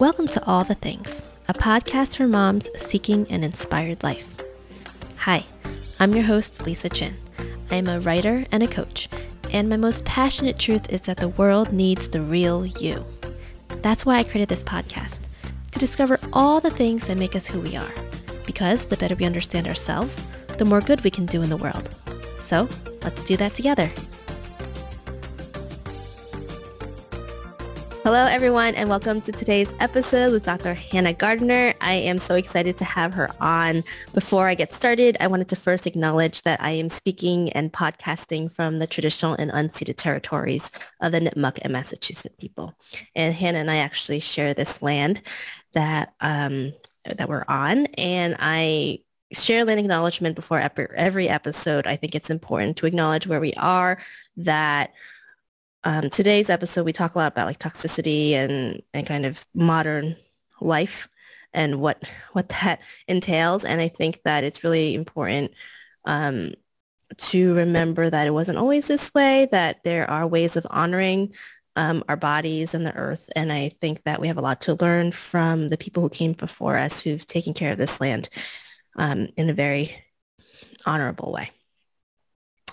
Welcome to All the Things, a podcast for moms seeking an inspired life. Hi, I'm your host, Lisa Chin. I am a writer and a coach, and my most passionate truth is that the world needs the real you. That's why I created this podcast to discover all the things that make us who we are. Because the better we understand ourselves, the more good we can do in the world. So let's do that together. Hello, everyone, and welcome to today's episode with Dr. Hannah Gardener. I am so excited to have her on. Before I get started, I wanted to first acknowledge that I am speaking and podcasting from the traditional and unceded territories of the Nipmuc and Massachusetts people. And Hannah and I actually share this land that um, that we're on, and I share land acknowledgement before every episode. I think it's important to acknowledge where we are, that um, today's episode, we talk a lot about like toxicity and, and kind of modern life and what what that entails. And I think that it's really important um, to remember that it wasn't always this way, that there are ways of honoring um, our bodies and the earth. And I think that we have a lot to learn from the people who came before us who've taken care of this land um, in a very honorable way.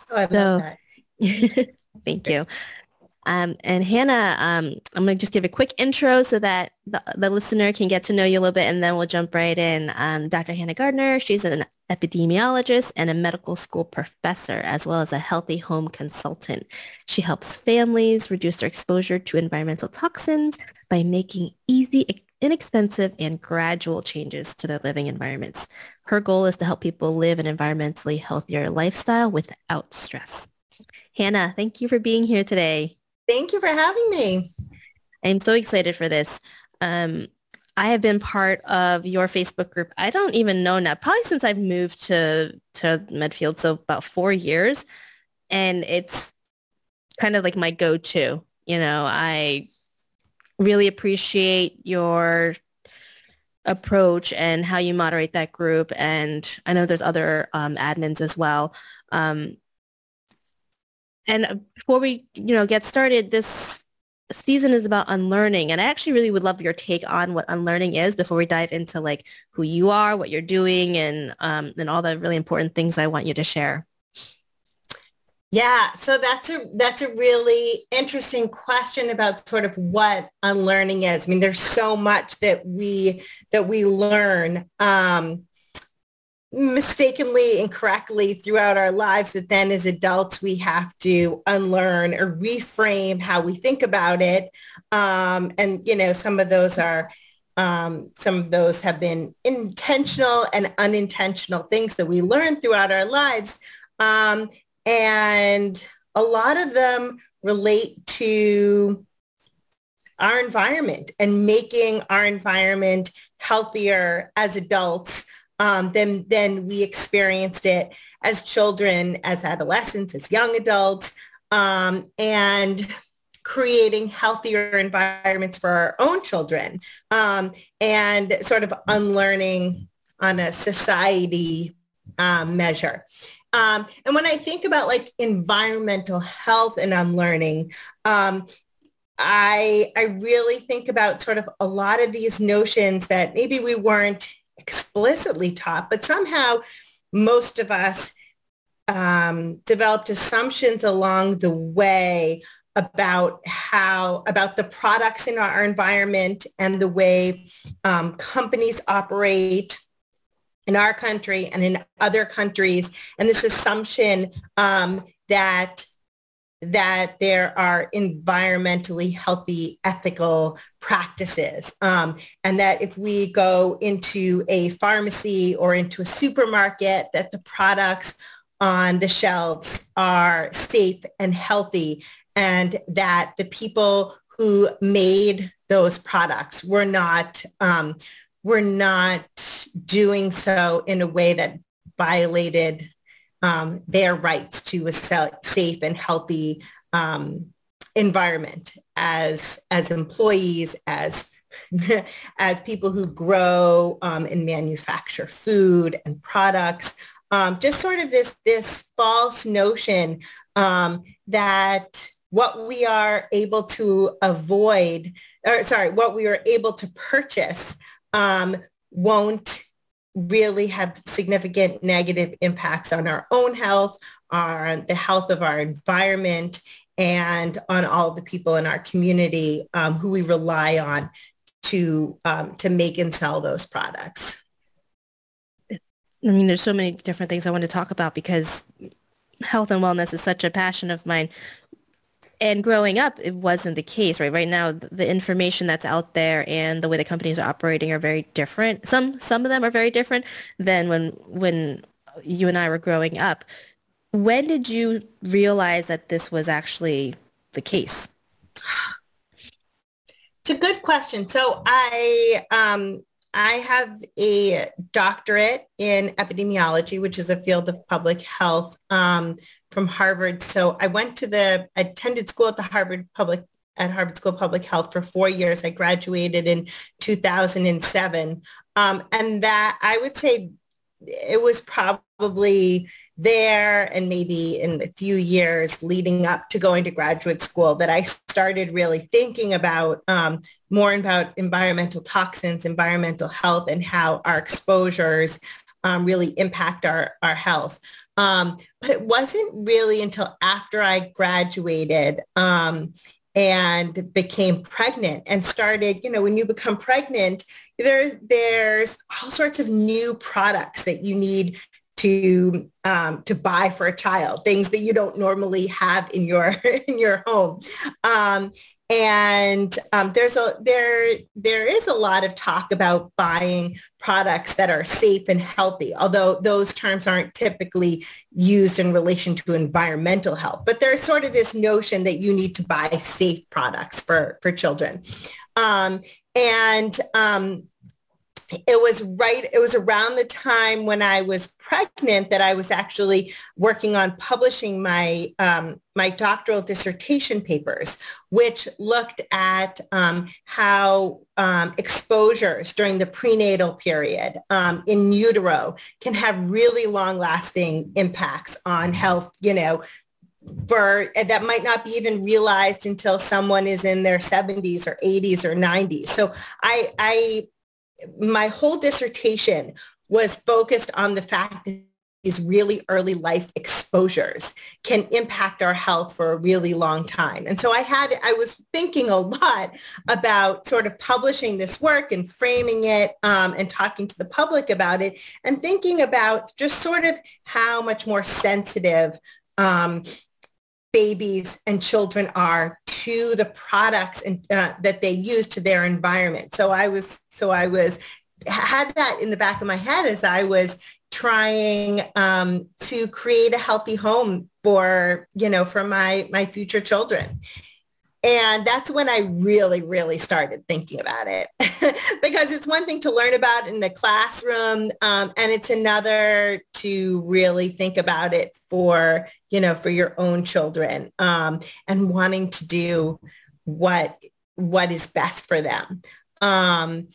Oh, I love so, that. thank you. Um, and Hannah, um, I'm going to just give a quick intro so that the, the, listener can get to know you a little bit, and then we'll jump right in. Um, Dr. Hannah Gardener, she's an epidemiologist and a medical school professor, as well as a healthy home consultant. She helps families reduce their exposure to environmental toxins by making easy, inexpensive, and gradual changes to their living environments. Her goal is to help people live an environmentally healthier lifestyle without stress. Hannah, thank you for being here today. Thank you for having me. I'm so excited for this. Um, I have been part of your Facebook group. I don't even know now, probably since I've moved to, to Medfield, so about four years. And it's kind of like my go-to. You know, I really appreciate your approach and how you moderate that group. And I know there's other um, admins as well. Um, and before we, you know, get started, this season is about unlearning. And I actually really would love your take on what unlearning is before we dive into like who you are, what you're doing, and um, and all the really important things I want you to share. Yeah, so that's a that's a really interesting question about sort of what unlearning is. I mean, there's so much that we that we learn. Um, mistakenly incorrectly throughout our lives that then as adults we have to unlearn or reframe how we think about it. Um, and you know some of those are um, some of those have been intentional and unintentional things that we learn throughout our lives. Um, and a lot of them relate to our environment and making our environment healthier as adults um, than, than we experienced it as children, as adolescents, as young adults, um, and creating healthier environments for our own children um, and sort of unlearning on a society um, measure. Um, and when I think about like environmental health and unlearning, um, I, I really think about sort of a lot of these notions that maybe we weren't explicitly taught, but somehow most of us um, developed assumptions along the way about how about the products in our environment and the way um, companies operate in our country and in other countries. And this assumption um, that that there are environmentally healthy ethical practices. Um, and that if we go into a pharmacy or into a supermarket that the products on the shelves are safe and healthy and that the people who made those products were not um, were not doing so in a way that violated um, their rights to a safe and healthy um, environment as as employees, as as people who grow um, and manufacture food and products. Um, just sort of this this false notion um, that what we are able to avoid, or sorry, what we are able to purchase um, won't really have significant negative impacts on our own health, on the health of our environment, and on all the people in our community um, who we rely on to um, to make and sell those products. I mean, there's so many different things I want to talk about because health and wellness is such a passion of mine. And growing up, it wasn't the case, right? Right now, the information that's out there and the way the companies are operating are very different. Some some of them are very different than when when you and I were growing up. When did you realize that this was actually the case? It's a good question. So I um, I have a doctorate in epidemiology, which is a field of public health um, from Harvard. So I went to the, attended school at the Harvard Public, at Harvard School of Public Health for four years. I graduated in 2007. Um, and that I would say it was probably there and maybe in a few years leading up to going to graduate school that I started really thinking about um, more about environmental toxins, environmental health, and how our exposures um, really impact our, our health. Um, but it wasn't really until after I graduated um, and became pregnant and started, you know, when you become pregnant, there, there's all sorts of new products that you need to um, to buy for a child, things that you don't normally have in your in your home. Um, and um, there's a there there is a lot of talk about buying products that are safe and healthy, although those terms aren't typically used in relation to environmental health. But there's sort of this notion that you need to buy safe products for for children, um, and um, it was right, it was around the time when I was pregnant that I was actually working on publishing my, um, my doctoral dissertation papers, which looked at um, how um, exposures during the prenatal period um, in utero can have really long lasting impacts on health, you know, for that might not be even realized until someone is in their 70s or 80s or 90s. So I, I my whole dissertation was focused on the fact that these really early life exposures can impact our health for a really long time. And so I had, I was thinking a lot about sort of publishing this work and framing it um, and talking to the public about it and thinking about just sort of how much more sensitive um, babies and children are to the products and, uh, that they use to their environment. So I was, so I was, had that in the back of my head as I was trying um, to create a healthy home for, you know, for my, my future children. And that's when I really, really started thinking about it because it's one thing to learn about in the classroom um, and it's another to really think about it for, you know, for your own children um, and wanting to do what, what is best for them. Um,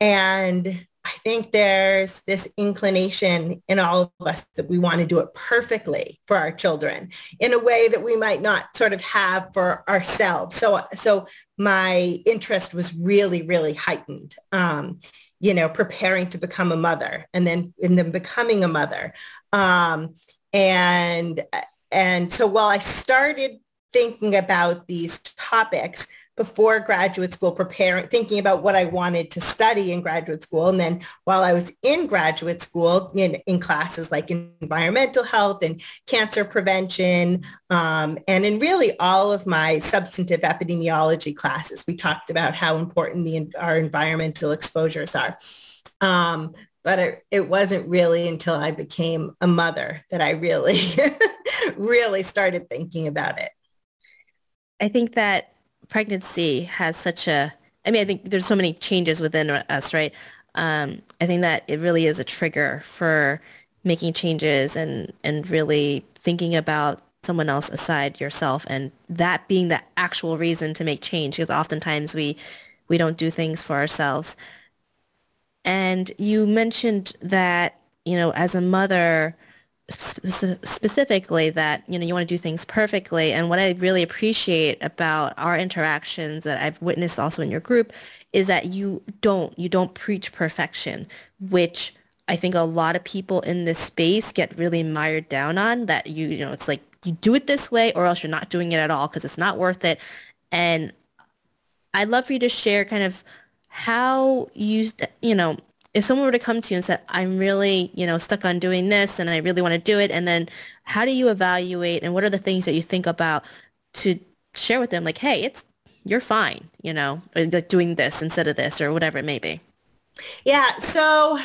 and I think there's this inclination in all of us that we want to do it perfectly for our children in a way that we might not sort of have for ourselves. So, so my interest was really, really heightened. Um, you know, preparing to become a mother and then and then becoming a mother. Um, and and so while I started thinking about these topics, before graduate school preparing thinking about what I wanted to study in graduate school. And then while I was in graduate school in, in classes like environmental health and cancer prevention um, and in really all of my substantive epidemiology classes we talked about how important the, our environmental exposures are. Um, but it, it wasn't really until I became a mother that I really really started thinking about it. I think that pregnancy has such a, I mean, I think there's so many changes within us, right? Um, I think that it really is a trigger for making changes and, and really thinking about someone else aside yourself and that being the actual reason to make change because oftentimes we, we don't do things for ourselves. And you mentioned that, you know, as a mother, specifically that you know you want to do things perfectly. And what i really appreciate about our interactions that i've witnessed also in your group is that you don't you don't preach perfection which i think a lot of people in this space get really mired down on that you you know it's like you do it this way or else you're not doing it at all because it's not worth it. And i'd love for you to share kind of how you you know if someone were to come to you and said, I'm really, you know, stuck on doing this and I really want to do it, and then how do you evaluate and what are the things that you think about to share with them? Like, hey, it's, you're fine, you know, uh, doing this instead of this or whatever it may be. Yeah. So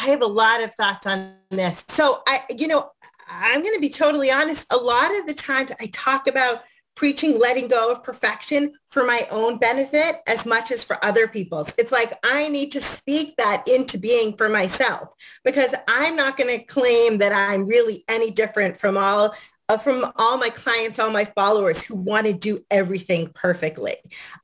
I have a lot of thoughts on this. So I, you know, I'm going to be totally honest. A lot of the times I talk about preaching letting go of perfection for my own benefit as much as for other people's. It's like I need to speak that into being for myself because I'm not going to claim that I'm really any different from all uh, from all my clients, all my followers who want to do everything perfectly.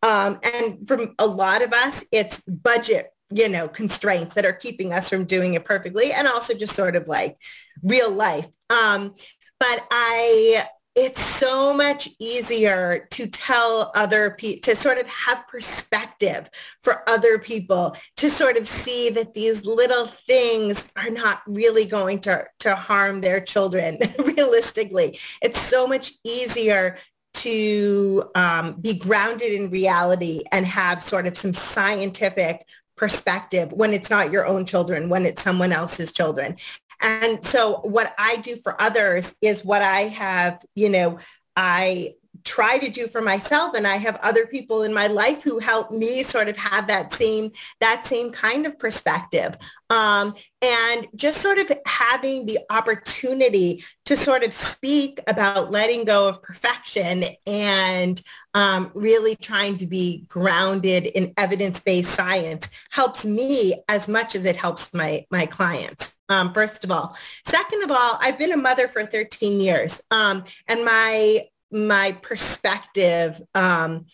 Um, and from a lot of us, it's budget you know, constraints that are keeping us from doing it perfectly and also just sort of like real life. Um, but I it's so much easier to tell other people, to sort of have perspective for other people, to sort of see that these little things are not really going to, to harm their children realistically. It's so much easier to um, be grounded in reality and have sort of some scientific perspective when it's not your own children, when it's someone else's children. And so what I do for others is what I have, you know, I try to do for myself and I have other people in my life who help me sort of have that same that same kind of perspective um, and just sort of having the opportunity to sort of speak about letting go of perfection and um, really trying to be grounded in evidence-based science helps me as much as it helps my my clients um, first of all. Second of all, I've been a mother for 13 years. Um, and my my perspective um,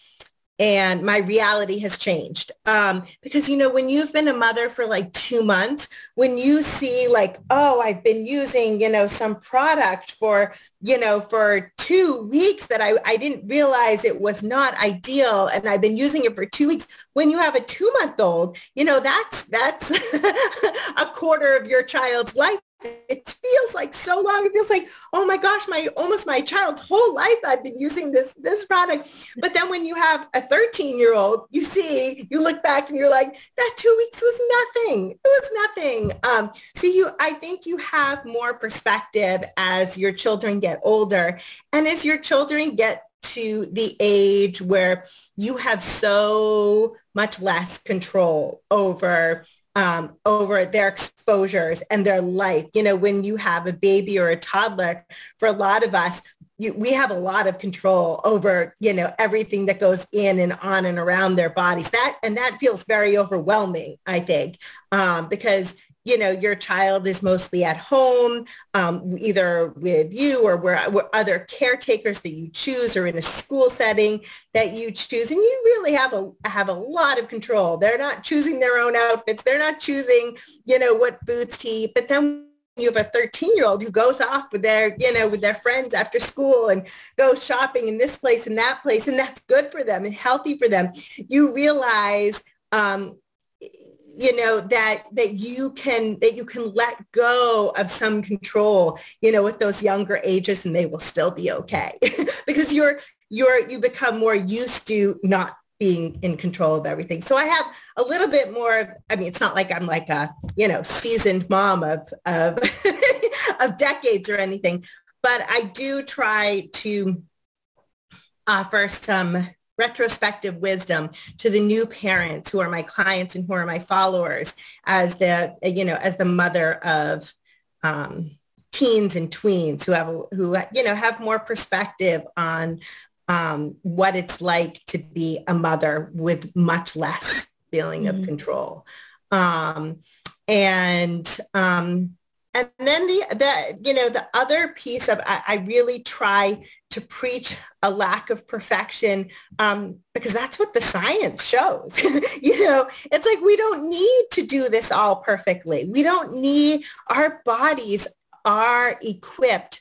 and my reality has changed. Um, because, you know, when you've been a mother for like two months, when you see like, oh, I've been using, you know, some product for, you know, for two weeks that I, I didn't realize it was not ideal and I've been using it for two weeks. When you have a two month old, you know, that's, that's a quarter of your child's life it feels like so long. It feels like, oh my gosh, my almost my child's whole life I've been using this this product. But then when you have a 13 year old, you see, you look back and you're like, that two weeks was nothing. It was nothing. Um, so you, I think you have more perspective as your children get older, and as your children get to the age where you have so much less control over um, over their exposures and their life. You know, when you have a baby or a toddler, for a lot of us, you, we have a lot of control over, you know, everything that goes in and on and around their bodies. That and that feels very overwhelming, I think, um, because you know, your child is mostly at home, um, either with you or where, where, other caretakers that you choose or in a school setting that you choose. And you really have a, have a lot of control. They're not choosing their own outfits. They're not choosing, you know, what boots to eat. But then you have a 13 year old who goes off with their, you know, with their friends after school and goes shopping in this place and that place. And that's good for them and healthy for them. You realize um, you know that that you can that you can let go of some control you know with those younger ages and they will still be okay. Because you're you're you become more used to not being in control of everything. So i have a little bit more i mean it's not like i'm like a you know seasoned mom of of of decades or anything but i do try to offer some retrospective wisdom to the new parents who are my clients and who are my followers as the, you know, as the mother of um, teens and tweens who have, who, you know, have more perspective on um, what it's like to be a mother with much less feeling mm-hmm. of control. Um, and um, and then the, the, you know, the other piece of, I, I really try to preach a lack of perfection um, because that's what the science shows. you know, it's like we don't need to do this all perfectly. We don't need, our bodies are equipped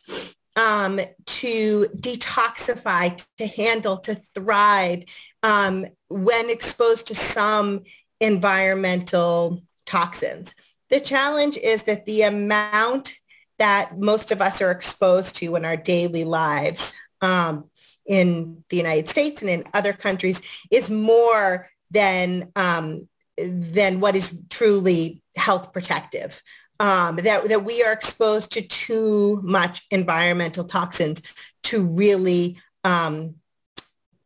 um, to detoxify, to handle, to thrive um, when exposed to some environmental toxins. The challenge is that the amount that most of us are exposed to in our daily lives um, in the United States and in other countries is more than um, than what is truly health protective. Um, that, that we are exposed to too much environmental toxins to really um,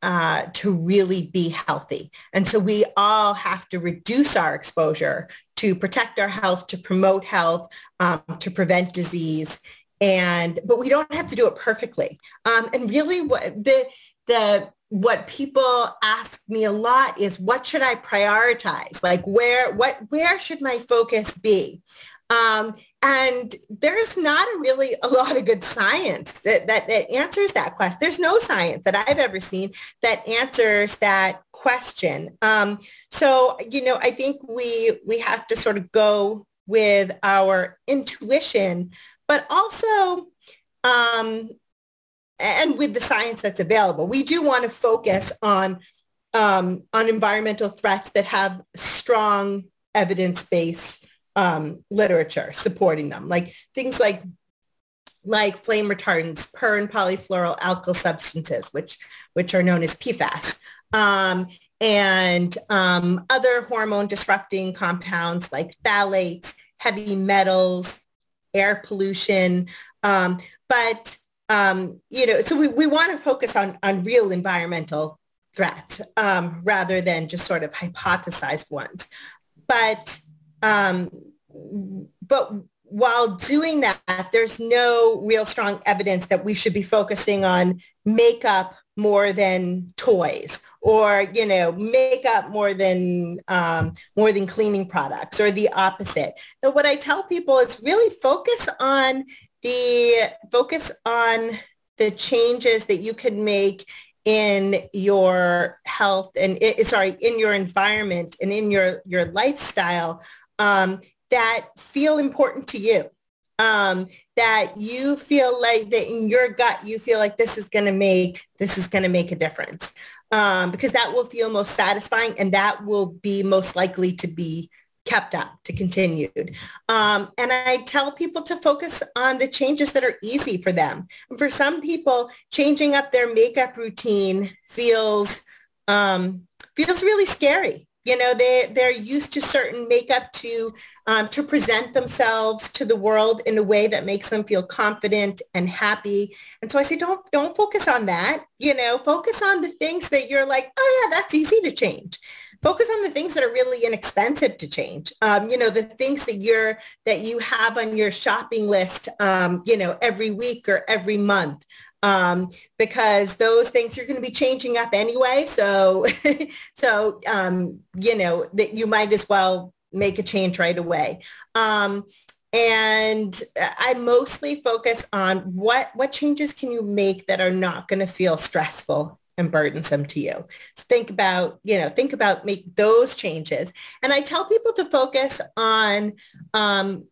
uh, to really be healthy. And so we all have to reduce our exposure to protect our health, to promote health, um, to prevent disease. And, but we don't have to do it perfectly. Um, and really what the, the, what people ask me a lot is what should I prioritize? Like where, what, where should my focus be? Um, and there's not a really a lot of good science that, that, that answers that question. There's no science that I've ever seen that answers that question. Um, so, you know, I think we, we have to sort of go with our intuition, but also, um, and with the science that's available. We do want to focus on, um, on environmental threats that have strong evidence-based um, literature supporting them, like things like like flame retardants, per and polyfluoroalkyl alkyl substances, which which are known as PFAS, um, and um, other hormone disrupting compounds like phthalates, heavy metals, air pollution. Um, but um, you know, so we, we want to focus on on real environmental threat um, rather than just sort of hypothesized ones. But um, but while doing that, there's no real strong evidence that we should be focusing on makeup more than toys or, you know, makeup more than um, more than cleaning products or the opposite. And what I tell people is really focus on the focus on the changes that you can make in your health and sorry in your environment and in your your lifestyle um, that feel important to you. Um, that you feel like that in your gut, you feel like this is going to make, this is going to make a difference. Um, because that will feel most satisfying and that will be most likely to be kept up, to continued. Um, and I tell people to focus on the changes that are easy for them. And for some people, changing up their makeup routine feels um, feels really scary you know they they're used to certain makeup to um, to present themselves to the world in a way that makes them feel confident and happy. And so i say don't don't focus on that. You know focus on the things that you're like oh yeah that's easy to change. Focus on the things that are really inexpensive to change. Um, you know the things that you're that you have on your shopping list um, you know every week or every month um, because those things are going to be changing up anyway. So, so um, you know that you might as well make a change right away. Um, and I mostly focus on what what changes can you make that are not going to feel stressful and burdensome to you. So think about, you know, think about make those changes. And I tell people to focus on um,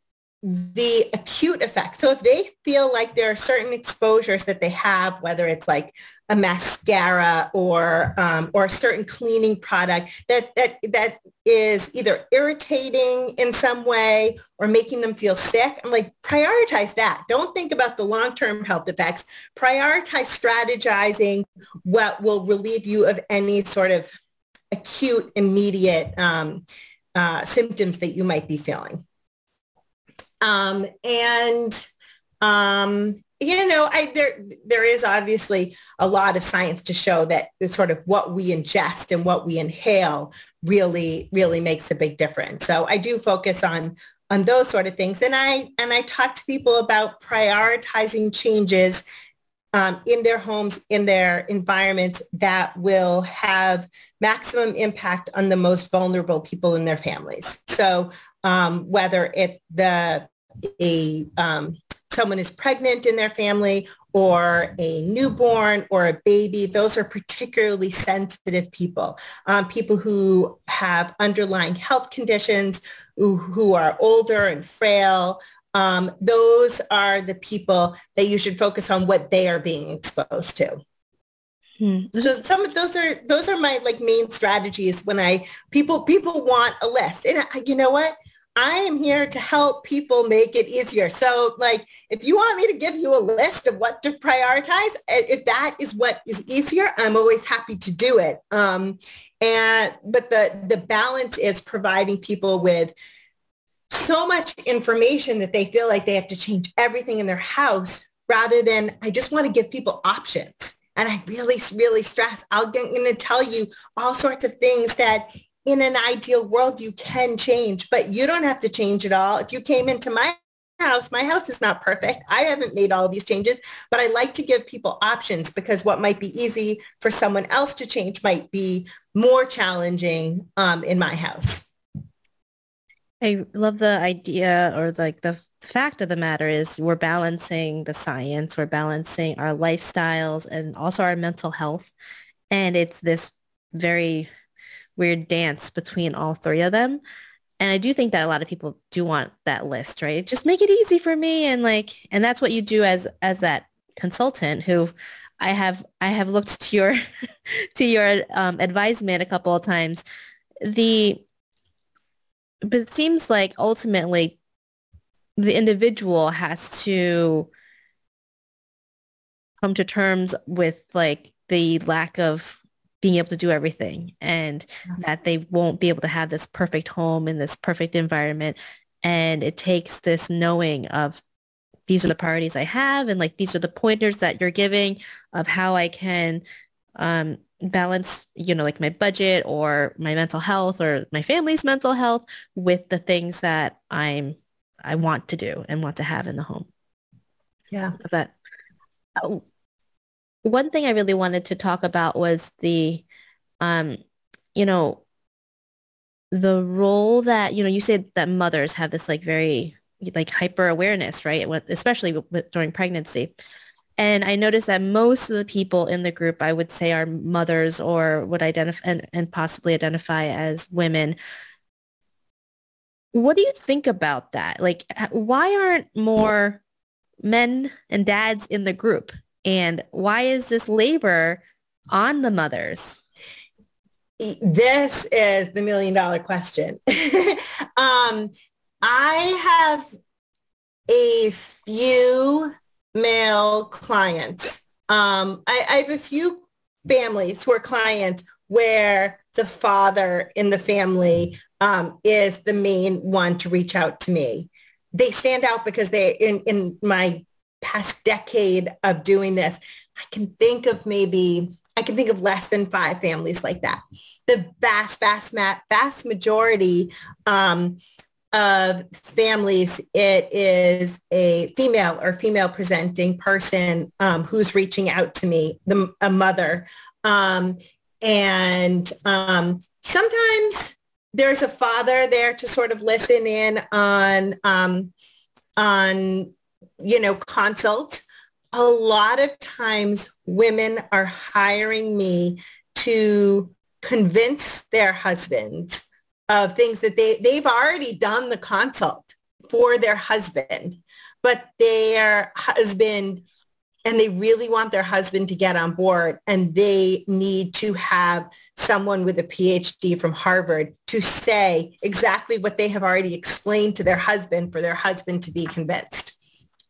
the acute effect. So if they feel like there are certain exposures that they have, whether it's like a mascara or um, or a certain cleaning product that that that is either irritating in some way or making them feel sick, I'm like prioritize that. Don't think about the long-term health effects. Prioritize strategizing what will relieve you of any sort of acute, immediate um, uh, symptoms that you might be feeling. Um, and um, you know, I, there there is obviously a lot of science to show that sort of what we ingest and what we inhale really really makes a big difference. So I do focus on on those sort of things, and I and I talk to people about prioritizing changes um, in their homes, in their environments that will have maximum impact on the most vulnerable people in their families. So um, whether it the a um, someone is pregnant in their family or a newborn or a baby, those are particularly sensitive people. Um, people who have underlying health conditions, who, who are older and frail, um, those are the people that you should focus on what they are being exposed to. Hmm. So some of those are those are my like main strategies when I people people want a list and I, you know what I am here to help people make it easier. So like, if you want me to give you a list of what to prioritize, if that is what is easier, I'm always happy to do it. Um, and, but the, the balance is providing people with so much information that they feel like they have to change everything in their house rather than I just want to give people options. And I really, really stress, I'm going to tell you all sorts of things that in an ideal world, you can change, but you don't have to change it all. If you came into my house, my house is not perfect. I haven't made all these changes, but I like to give people options because what might be easy for someone else to change might be more challenging um, in my house. I love the idea or like the fact of the matter is we're balancing the science, we're balancing our lifestyles and also our mental health. And it's this very weird dance between all three of them. And I do think that a lot of people do want that list, right? Just make it easy for me. And like, and that's what you do as, as that consultant who I have, I have looked to your, to your um, advisement a couple of times. The, but it seems like ultimately the individual has to come to terms with like the lack of being able to do everything and that they won't be able to have this perfect home in this perfect environment. And it takes this knowing of these are the priorities I have and like these are the pointers that you're giving of how I can um, balance, you know, like my budget or my mental health or my family's mental health with the things that I'm I want to do and want to have in the home. Yeah. That oh, one thing I really wanted to talk about was the, um, you know, the role that, you know, you said that mothers have this like very like hyper awareness, right? Especially with, during pregnancy. And I noticed that most of the people in the group, I would say are mothers or would identify and, and possibly identify as women. What do you think about that? Like, why aren't more men and dads in the group? And why is this labor on the mothers? This is the million dollar question. um, I have a few male clients. Um, I, I have a few families who are clients where the father in the family um, is the main one to reach out to me. They stand out because they, in, in my past decade of doing this, I can think of maybe, I can think of less than five families like that. The vast, vast, vast majority um, of families, it is a female or female presenting person um, who's reaching out to me, the, a mother. Um, and um, sometimes there's a father there to sort of listen in on um, on you know, consult, a lot of times women are hiring me to convince their husbands of things that they, they've already done the consult for their husband, but their husband and they really want their husband to get on board and they need to have someone with a PhD from Harvard to say exactly what they have already explained to their husband for their husband to be convinced.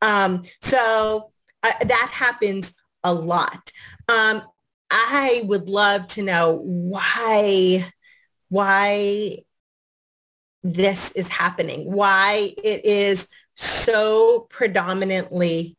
Um, so uh, that happens a lot. Um, I would love to know why, why this is happening, why it is so predominantly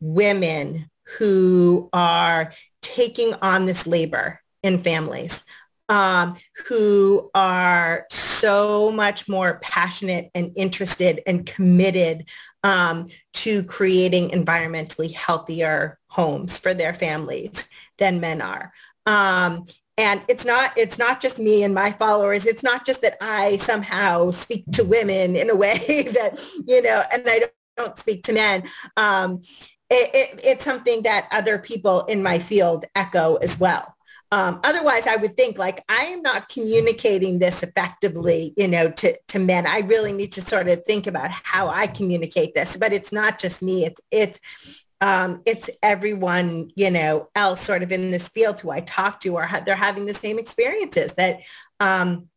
women who are taking on this labor in families, um, who are so much more passionate and interested and committed um, to creating environmentally healthier homes for their families than men are. Um, and it's not it's not just me and my followers. It's not just that I somehow speak to women in a way that you know, and I don't, don't speak to men. Um, it, it, it's something that other people in my field echo as well. Um, otherwise, I would think like I am not communicating this effectively, you know, to, to men. I really need to sort of think about how I communicate this. But it's not just me. It's it's um, it's everyone, you know, else sort of in this field who I talk to or ha- they're having the same experiences that um,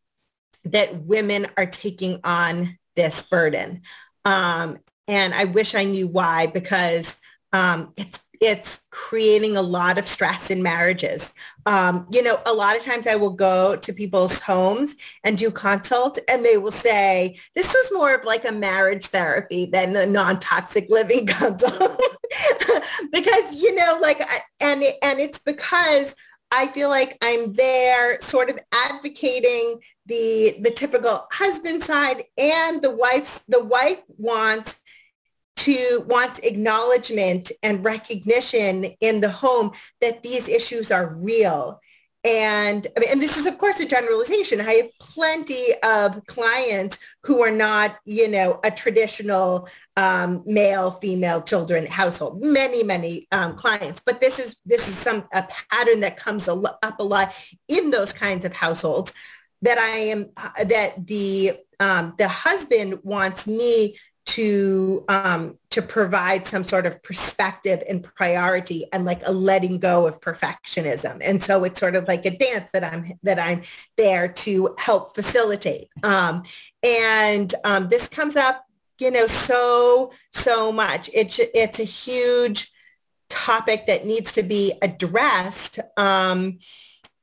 that women are taking on this burden. Um, and I wish I knew why because um, it's it's creating a lot of stress in marriages. Um, you know, a lot of times I will go to people's homes and do consult and they will say, this was more of like a marriage therapy than a non-toxic living consult. because, you know, like, and, and it's because I feel like I'm there sort of advocating the the typical husband side and the wife's the wife wants to wants acknowledgement and recognition in the home that these issues are real. And I mean, and this is of course a generalization. I have plenty of clients who are not, you know, a traditional um, male, female, children household. Many, many um, clients, but this is this is some a pattern that comes a lo- up a lot in those kinds of households. That I am uh, that the um, the husband wants me to um, to provide some sort of perspective and priority and like a letting go of perfectionism. And so it's sort of like a dance that I'm that I'm there to help facilitate. Um, and um, this comes up, you know, so so much. It's it's a huge topic that needs to be addressed. Um,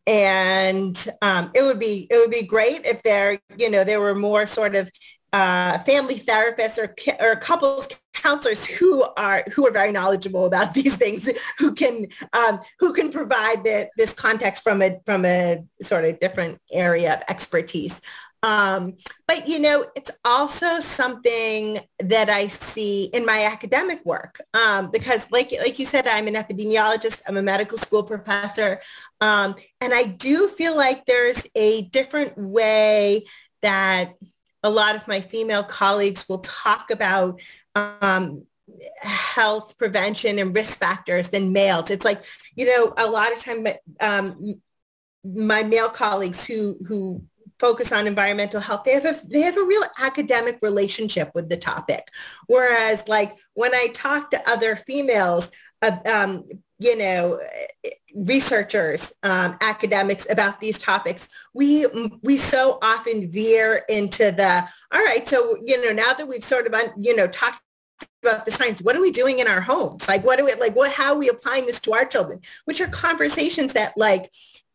and um, it would be it would be great if there you know there were more sort of uh, family therapists or, or couples counselors who are who are very knowledgeable about these things who can um, who can provide the, this context from a from a sort of different area of expertise. Um, but you know it's also something that I see in my academic work um, because like like you said I'm an epidemiologist I'm a medical school professor um, and I do feel like there's a different way that a lot of my female colleagues will talk about um, health prevention and risk factors than males. It's like, you know, a lot of time um, my male colleagues who, who focus on environmental health, they have a, they have a real academic relationship with the topic. Whereas like when I talk to other females, uh, um, you know, researchers, um, academics about these topics, we we so often veer into the all right. So you know, now that we've sort of you know talked about the science, what are we doing in our homes? Like, what do we like? What how are we applying this to our children? Which are conversations that like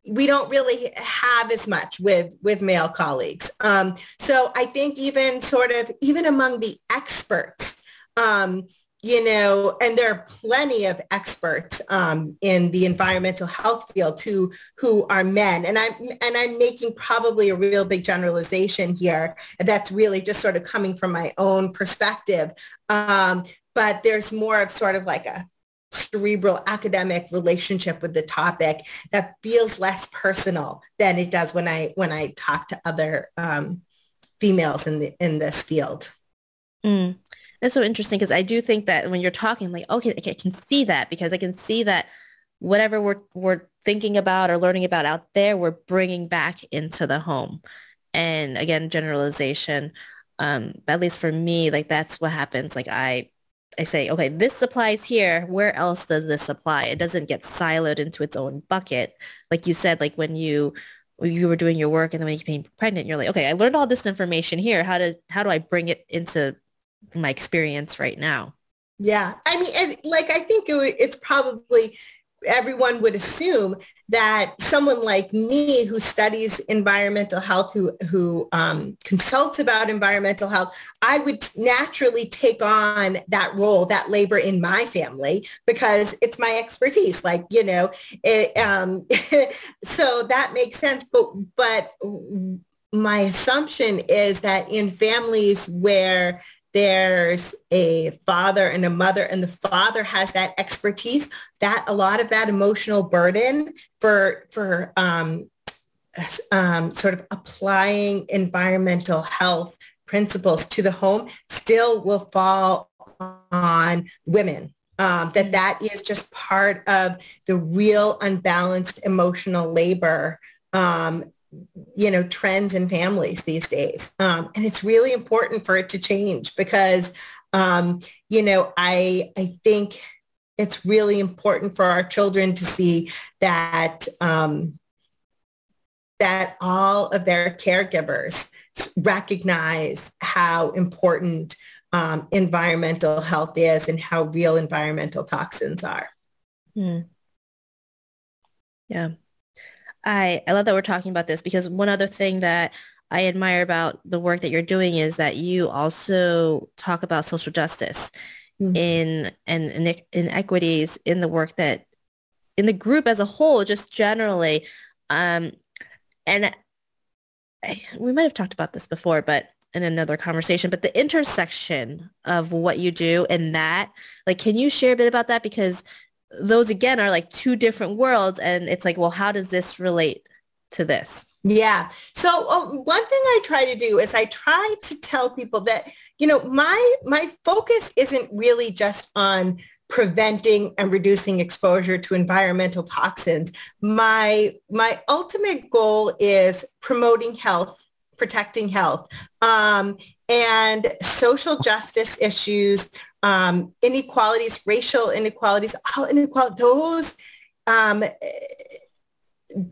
we don't really have as much with with male colleagues. Um, so I think even sort of even among the experts. Um, you know, and there are plenty of experts um, in the environmental health field who who are men, and I'm and I'm making probably a real big generalization here. That's really just sort of coming from my own perspective, um, but there's more of sort of like a cerebral academic relationship with the topic that feels less personal than it does when I when I talk to other um, females in the in this field. Mm. That's so interesting because I do think that when you're talking, like, okay, I can see that because I can see that whatever we're we're thinking about or learning about out there, we're bringing back into the home. And again, generalization. Um, at least for me, like that's what happens. Like I, I say, okay, this applies here. Where else does this apply? It doesn't get siloed into its own bucket. Like you said, like when you you were doing your work and then when you became pregnant, you're like, okay, I learned all this information here. How does how do I bring it into my experience right now. Yeah. I mean, like, I think it, it's probably everyone would assume that someone like me who studies environmental health, who, who um, consults about environmental health, I would naturally take on that role, that labor in my family because it's my expertise. Like, you know, it, um, so that makes sense. But, but my assumption is that in families where there's a father and a mother and the father has that expertise that a lot of that emotional burden for for um, um, sort of applying environmental health principles to the home still will fall on women. Um, that that is just part of the real unbalanced emotional labor um, you know, trends in families these days. Um, and it's really important for it to change because, um, you know, I, I think it's really important for our children to see that, um, that all of their caregivers recognize how important um, environmental health is and how real environmental toxins are. Mm. Yeah. I, I love that we're talking about this because one other thing that I admire about the work that you're doing is that you also talk about social justice mm-hmm. in and in, inequities in the work that in the group as a whole, just generally. Um, and I, we might have talked about this before, but in another conversation, but the intersection of what you do and that, like, can you share a bit about that? Because those again are like two different worlds and it's like well how does this relate to this? Yeah. So um, one thing i try to do is i try to tell people that you know my my focus isn't really just on preventing and reducing exposure to environmental toxins. My my ultimate goal is promoting health protecting health. Um, and social justice issues um, inequalities, racial inequalities, all inequalities, those, um,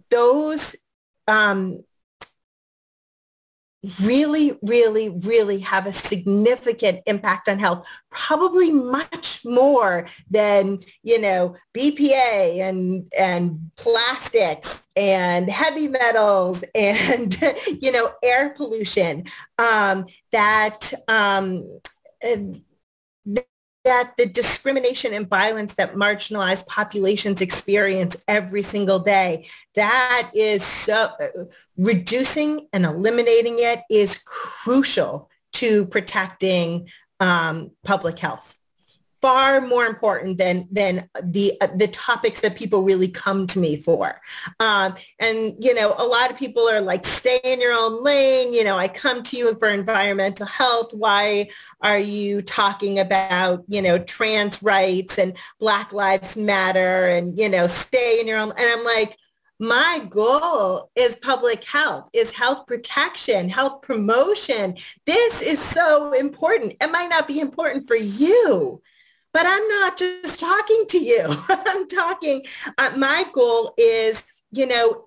those um, really, really, really have a significant impact on health, probably much more than, you know, BPA and, and plastics and heavy metals and, you know, air pollution um, that um, that the discrimination and violence that marginalized populations experience every single day, that is so reducing and eliminating it is crucial to protecting um, public health far more important than than the uh, the topics that people really come to me for. Um, and you know, a lot of people are like, stay in your own lane. You know, I come to you for environmental health. Why are you talking about you know trans rights and Black Lives Matter and you know stay in your own? And I'm like. My goal is public health, is health protection, health promotion. This is so important. It might not be important for you, but I'm not just talking to you. I'm talking, uh, my goal is, you know,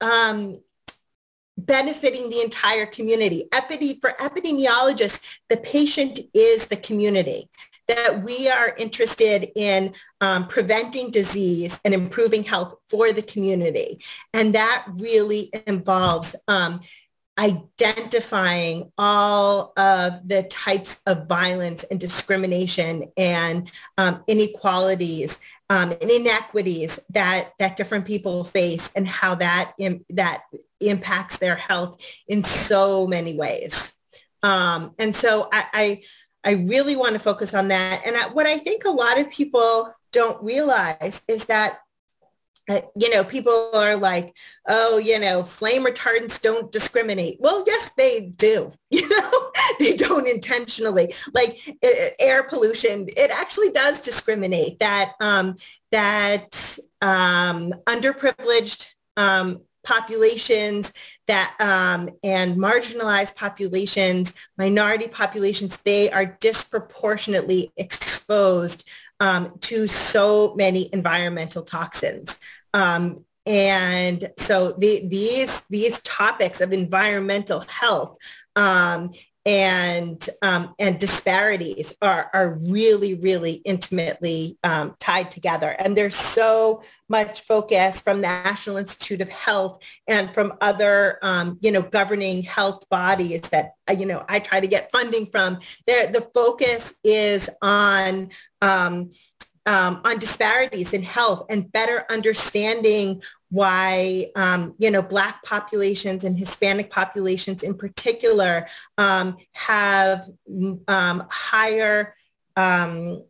um, benefiting the entire community. Epide- for epidemiologists, the patient is the community that we are interested in um, preventing disease and improving health for the community. And that really involves um, identifying all of the types of violence and discrimination and um, inequalities um, and inequities that that different people face and how that Im- that impacts their health in so many ways. Um, and so I, I, I really want to focus on that. And I, what I think a lot of people don't realize is that you know, people are like, oh, you know, flame retardants don't discriminate. Well, yes, they do. You know, they don't intentionally. Like air pollution, it actually does discriminate. That um, that um, underprivileged um, populations that um, and marginalized populations, minority populations, they are disproportionately exposed um, to so many environmental toxins. Um, and so the, these, these topics of environmental health um, and um, and disparities are are really really intimately um, tied together. And there's so much focus from the National Institute of Health and from other um, you know governing health bodies that uh, you know I try to get funding from. There the focus is on um, um, on disparities in health and better understanding why, um, you know, Black populations and Hispanic populations in particular um, have um, higher um,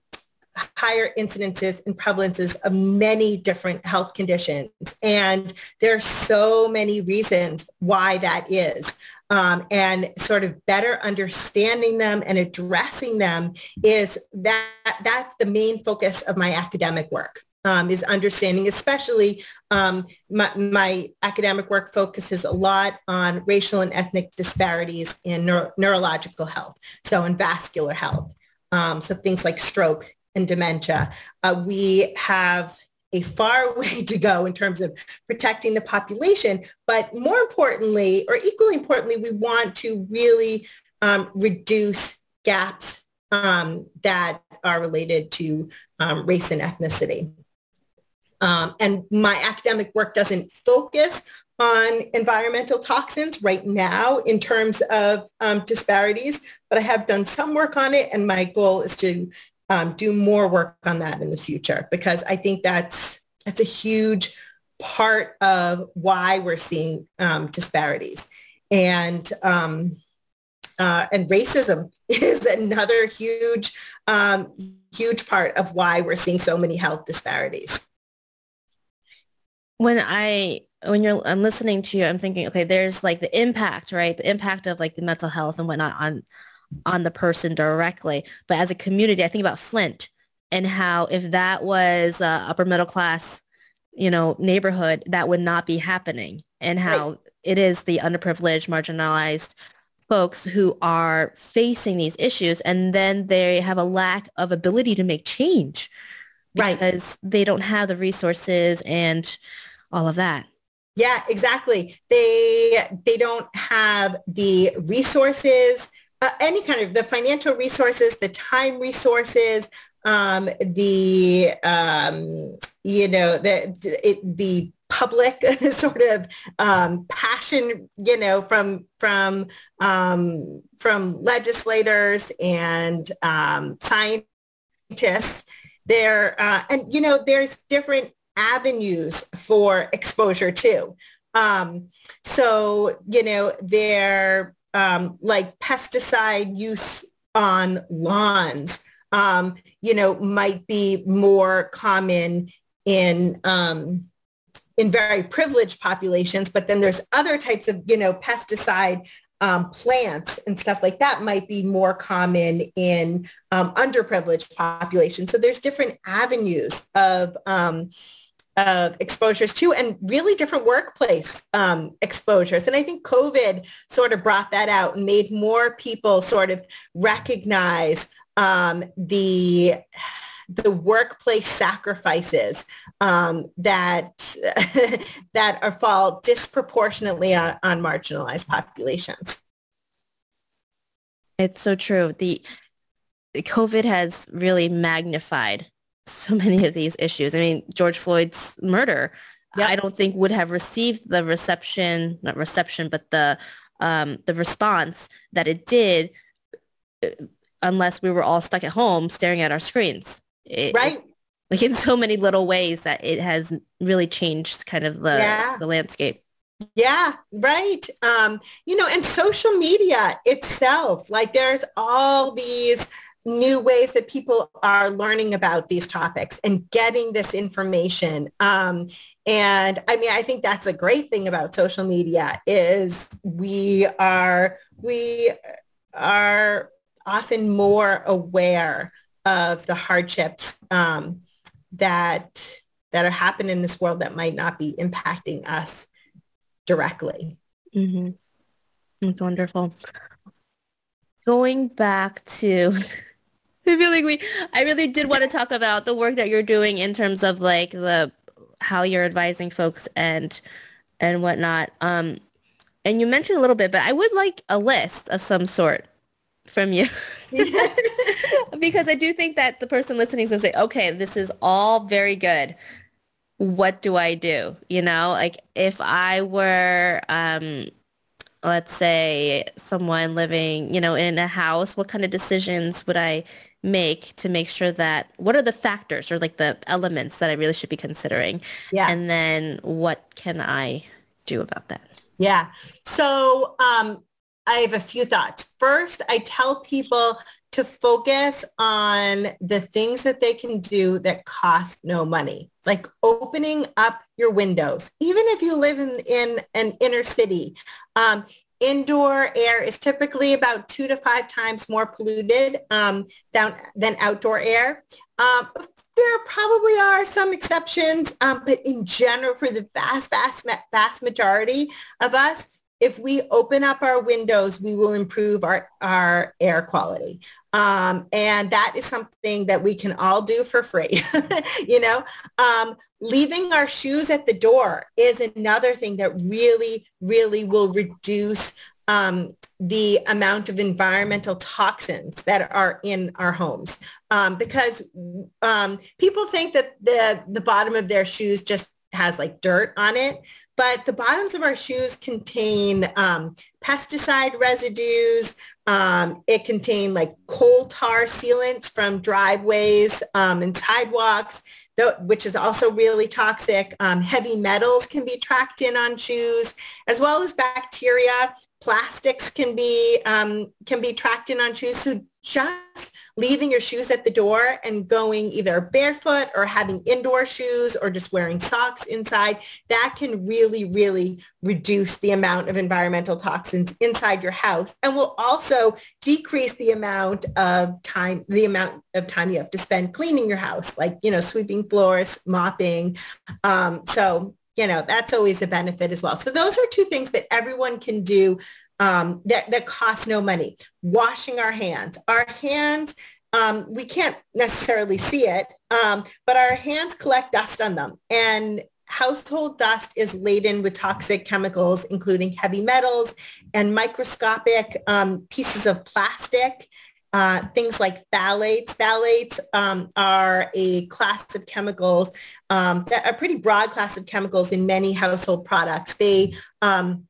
higher incidences and prevalences of many different health conditions. And there are so many reasons why that is. Um, and sort of better understanding them and addressing them is that that's the main focus of my academic work. Um, is understanding, especially um, my, my, academic work focuses a lot on racial and ethnic disparities in neuro- neurological health, so in vascular health. Um, so things like stroke and dementia. Uh, we have a far way to go in terms of protecting the population. But more importantly, or equally importantly, we want to really um, reduce gaps um, that are related to um, race and ethnicity. Um, and my academic work doesn't focus on environmental toxins right now in terms of um, disparities, but I have done some work on it and my goal is to um, do more work on that in the future because I think that's that's a huge part of why we're seeing um, disparities and um, uh, and racism is another huge um, huge part of why we're seeing so many health disparities. When I when you're I'm listening to you, I'm thinking, okay, there's like the impact, right? The impact of like the mental health and whatnot on on the person directly. But as a community, I think about Flint and how if that was a upper middle class, you know, neighborhood, that would not be happening. And how right. it is the underprivileged, marginalized folks who are facing these issues. And then they have a lack of ability to make change right. because they don't have the resources and all of that. Yeah exactly. They they don't have the resources uh, any kind of the financial resources, the time resources, um, the um, you know the it, the public sort of um, passion, you know, from from um, from legislators and um, scientists. There uh, and you know there's different avenues for exposure too. Um, so you know there um, like pesticide use on lawns, um, you know, might be more common in um, in very privileged populations, but then there's other types of, you know, pesticide um, plants and stuff like that might be more common in um, underprivileged populations. So there's different avenues of um, of exposures too and really different workplace um, exposures. And I think COVID sort of brought that out and made more people sort of recognize um, the the workplace sacrifices um, that that are fall disproportionately on, on marginalized populations. It's so true. The COVID has really magnified so many of these issues. I mean, George Floyd's murder, yep. I don't think would have received the reception, not reception, but the um, the response that it did uh, unless we were all stuck at home staring at our screens. It, right. Like in so many little ways that it has really changed kind of the, yeah. the landscape. Yeah, right. Um, you know, and social media itself, like there's all these new ways that people are learning about these topics and getting this information. Um, and I mean, I think that's a great thing about social media is we are, we are often more aware of the hardships um, that that are happening in this world that might not be impacting us directly. Mm-hmm. That's wonderful. Going back to I feel like we, I really did want to talk about the work that you're doing in terms of like the, how you're advising folks and, and whatnot. Um, and you mentioned a little bit, but I would like a list of some sort from you. because I do think that the person listening is going to say, okay, this is all very good. What do I do? You know, like if I were, um, let's say someone living, you know, in a house, what kind of decisions would I make to make sure that what are the factors or like the elements that I really should be considering? Yeah. And then what can I do about that? Yeah. So um, I have a few thoughts. First, I tell people to focus on the things that they can do that cost no money, like opening up your windows. Even if you live in, in an inner city, um, indoor air is typically about two to five times more polluted um, down, than outdoor air. Um, there probably are some exceptions, um, but in general, for the vast, vast, vast majority of us, if we open up our windows, we will improve our, our air quality. Um, and that is something that we can all do for free. you know, um, leaving our shoes at the door is another thing that really, really will reduce um, the amount of environmental toxins that are in our homes. Um, because um, people think that the, the bottom of their shoes just has like dirt on it, but the bottoms of our shoes contain um, pesticide residues. Um, it contains like coal tar sealants from driveways um, and sidewalks, which is also really toxic. Um, heavy metals can be tracked in on shoes, as well as bacteria. Plastics can be um, can be tracked in on shoes. So just leaving your shoes at the door and going either barefoot or having indoor shoes or just wearing socks inside, that can really, really reduce the amount of environmental toxins inside your house and will also decrease the amount of time, the amount of time you have to spend cleaning your house, like, you know, sweeping floors, mopping. Um, so, you know, that's always a benefit as well. So those are two things that everyone can do um, that, that cost no money. Washing our hands. Our hands, um, we can't necessarily see it, um, but our hands collect dust on them. And household dust is laden with toxic chemicals, including heavy metals and microscopic um, pieces of plastic. Uh, things like phthalates. Phthalates um, are a class of chemicals um, that are pretty broad class of chemicals in many household products. They um,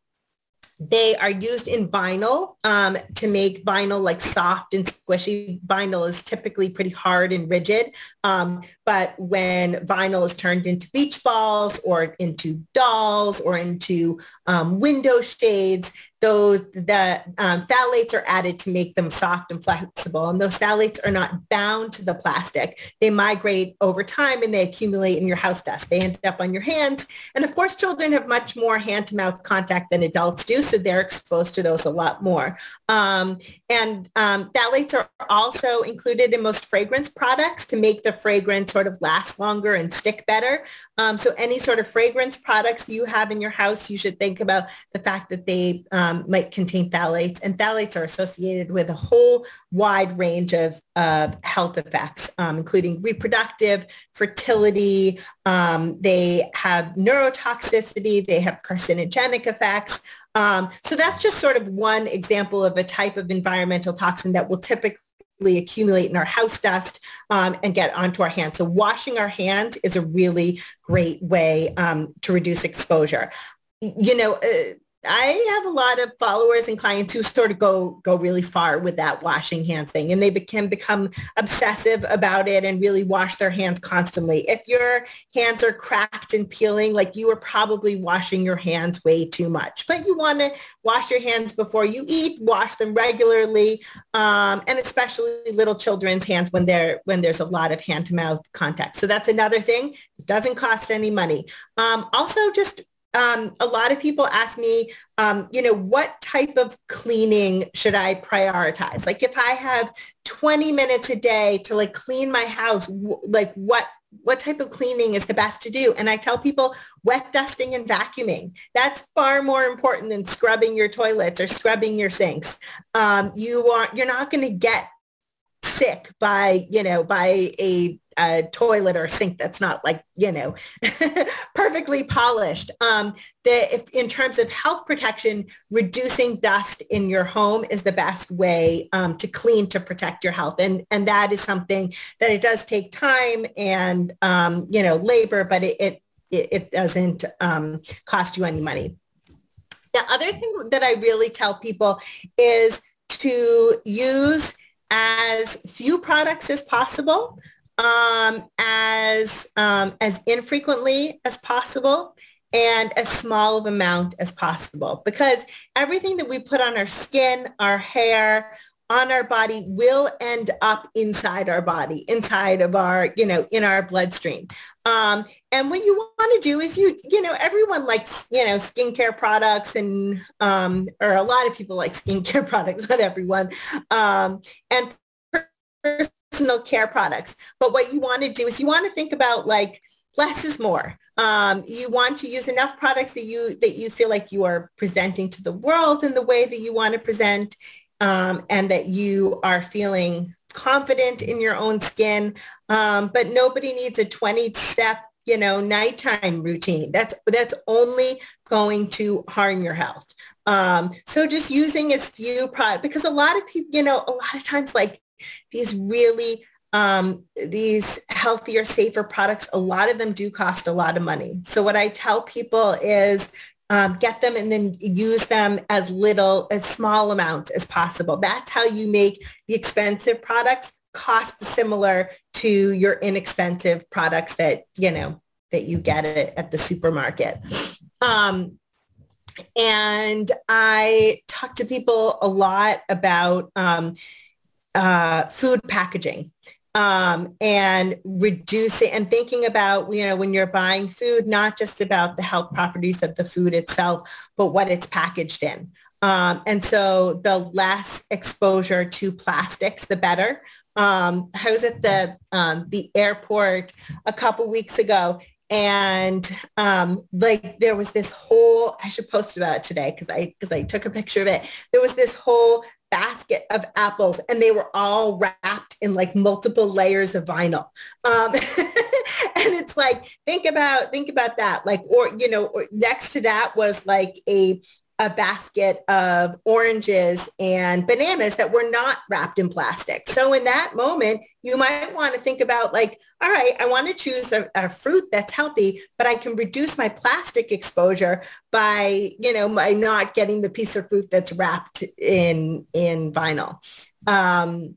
they are used in vinyl um, to make vinyl like soft and squishy. Vinyl is typically pretty hard and rigid. Um, but when vinyl is turned into beach balls or into dolls or into um, window shades, those the um, phthalates are added to make them soft and flexible and those phthalates are not bound to the plastic. They migrate over time and they accumulate in your house dust. They end up on your hands. And of course children have much more hand to mouth contact than adults do so they're exposed to those a lot more. Um, and um, phthalates are also included in most fragrance products to make the fragrance sort of last longer and stick better. Um, so any sort of fragrance products you have in your house you should think about the fact that they um, might contain phthalates, and phthalates are associated with a whole wide range of uh, health effects, um, including reproductive, fertility. Um, they have neurotoxicity. They have carcinogenic effects. Um, so that's just sort of one example of a type of environmental toxin that will typically accumulate in our house dust um, and get onto our hands. So washing our hands is a really great way um, to reduce exposure. You know, uh, I have a lot of followers and clients who sort of go go really far with that washing hand thing and they can become obsessive about it and really wash their hands constantly. If your hands are cracked and peeling, like you are probably washing your hands way too much. But you want to wash your hands before you eat, wash them regularly, um, and especially little children's hands when they're when there's a lot of hand to mouth contact. So that's another thing. It doesn't cost any money. Um, also, just um, a lot of people ask me, um, you know, what type of cleaning should I prioritize? Like if I have 20 minutes a day to like clean my house, w- like what what type of cleaning is the best to do? And I tell people wet dusting and vacuuming. That's far more important than scrubbing your toilets or scrubbing your sinks. Um, you are you're not going to get sick by you know by a a toilet or sink that's not like, you know, perfectly polished. Um, the, if, in terms of health protection, reducing dust in your home is the best way um, to clean to protect your health. And, and that is something that it does take time and, um, you know, labor, but it, it, it doesn't um, cost you any money. The other thing that I really tell people is to use as few products as possible um, as um, as infrequently as possible and as small of amount as possible because everything that we put on our skin, our hair, on our body will end up inside our body, inside of our, you know, in our bloodstream. Um, and what you want to do is you, you know, everyone likes, you know, skincare products and, um, or a lot of people like skincare products, not everyone. Um, and personal care products. But what you want to do is you want to think about like less is more. Um, you want to use enough products that you that you feel like you are presenting to the world in the way that you want to present um, and that you are feeling confident in your own skin. Um, but nobody needs a 20 step, you know, nighttime routine. That's, that's only going to harm your health. Um, so just using as few products, because a lot of people, you know, a lot of times like these really um, these healthier, safer products, a lot of them do cost a lot of money. So what I tell people is um, get them and then use them as little, as small amounts as possible. That's how you make the expensive products cost similar to your inexpensive products that, you know, that you get it at the supermarket. Um, and I talk to people a lot about um, uh, food packaging um, and reducing and thinking about, you know, when you're buying food, not just about the health properties of the food itself, but what it's packaged in. Um, and so the less exposure to plastics, the better. Um, I was at the um, the airport a couple weeks ago and um, like there was this whole i should post about it today because i because i took a picture of it there was this whole basket of apples and they were all wrapped in like multiple layers of vinyl. Um, and it's like think about think about that. Like or you know next to that was like a a basket of oranges and bananas that were not wrapped in plastic. So in that moment, you might want to think about like, all right, I want to choose a, a, fruit that's healthy, but I can reduce my plastic exposure by, you know, by not getting the piece of fruit that's wrapped in, in vinyl. Um,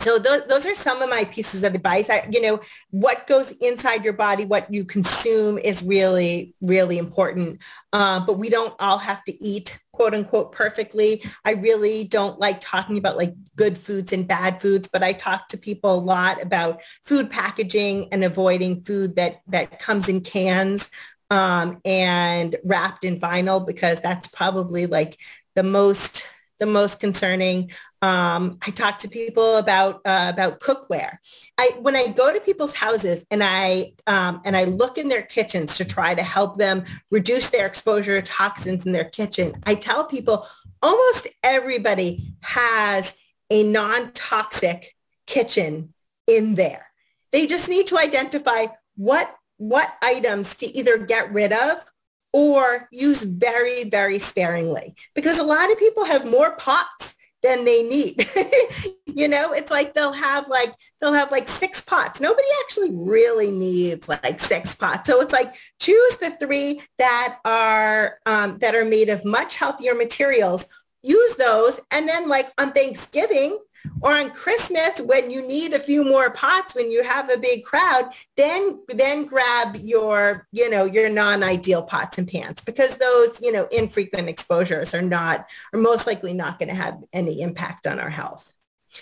so th- those are some of my pieces of advice. I, you know, what goes inside your body, what you consume is really, really important. Uh, but we don't all have to eat quote unquote perfectly. I really don't like talking about like good foods and bad foods, but I talk to people a lot about food packaging and avoiding food that, that comes in cans um, and wrapped in vinyl because that's probably like the most the most concerning. Um, I talk to people about uh, about cookware. I when I go to people's houses and I um, and I look in their kitchens to try to help them reduce their exposure to toxins in their kitchen. I tell people almost everybody has a non-toxic kitchen in there. They just need to identify what what items to either get rid of or use very, very sparingly because a lot of people have more pots than they need. you know, it's like they'll have like they'll have like six pots. Nobody actually really needs like six pots. So it's like choose the three that are um, that are made of much healthier materials. Use those, and then like on Thanksgiving, or on Christmas when you need a few more pots when you have a big crowd, then then grab your, you know, your non-ideal pots and pans because those, you know, infrequent exposures are not are most likely not going to have any impact on our health.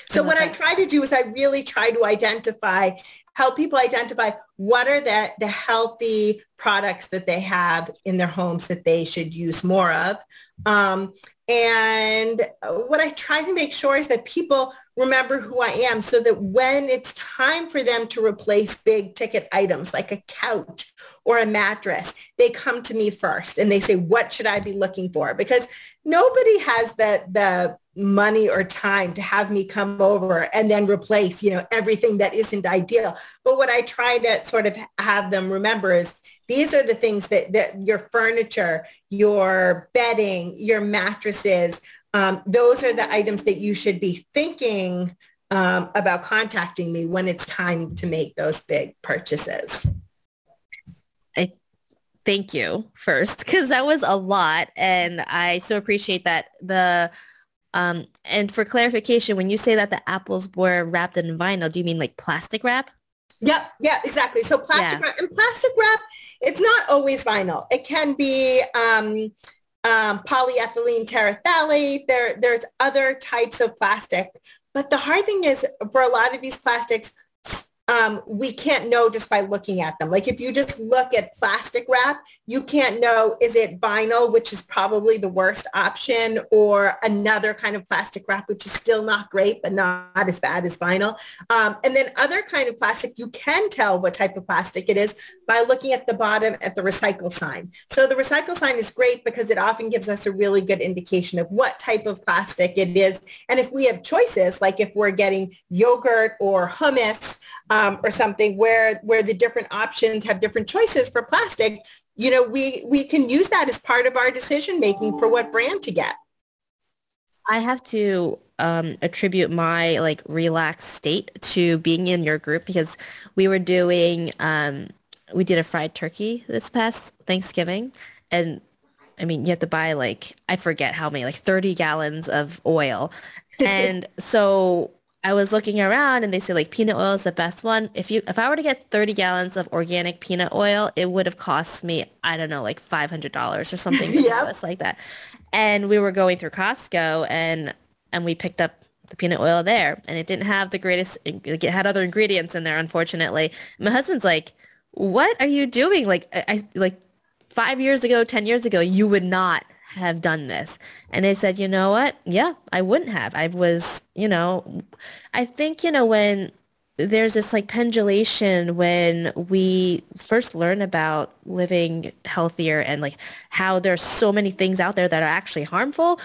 So what I try to do is I really try to identify, help people identify what are the, the healthy products that they have in their homes that they should use more of. Um, and what I try to make sure is that people remember who I am so that when it's time for them to replace big ticket items like a couch or a mattress, they come to me first and they say, what should I be looking for? Because nobody has the, the money or time to have me come over and then replace, you know, everything that isn't ideal. But what I try to sort of have them remember is these are the things that, that your furniture, your bedding, your mattresses, um, those are the items that you should be thinking um, about contacting me when it's time to make those big purchases. Thank you first because that was a lot and I so appreciate that the um, and for clarification, when you say that the apples were wrapped in vinyl, do you mean like plastic wrap? Yep, yeah, exactly. So plastic yeah. wrap and plastic wrap, it's not always vinyl. It can be um, um, polyethylene terephthalate. There, there's other types of plastic. But the hard thing is for a lot of these plastics, um, we can't know just by looking at them. Like if you just look at plastic wrap, you can't know is it vinyl, which is probably the worst option, or another kind of plastic wrap, which is still not great, but not as bad as vinyl. Um, and then other kind of plastic, you can tell what type of plastic it is by looking at the bottom at the recycle sign. So the recycle sign is great because it often gives us a really good indication of what type of plastic it is. And if we have choices, like if we're getting yogurt or hummus, um, or something where where the different options have different choices for plastic, you know, we we can use that as part of our decision making for what brand to get. I have to um, attribute my like relaxed state to being in your group because we were doing um, we did a fried turkey this past Thanksgiving and I mean you have to buy like I forget how many like 30 gallons of oil and so I was looking around and they say like peanut oil is the best one. If you if I were to get 30 gallons of organic peanut oil, it would have cost me, I don't know, like $500 or something ridiculous like that. And we were going through Costco and and we picked up the peanut oil there and it didn't have the greatest it had other ingredients in there unfortunately. My husband's like, "What are you doing?" Like I like 5 years ago, 10 years ago, you would not have done this. And they said, you know what? Yeah, I wouldn't have. I was, you know, I think, you know, when there's this like pendulation when we first learn about living healthier and like how there's so many things out there that are actually harmful.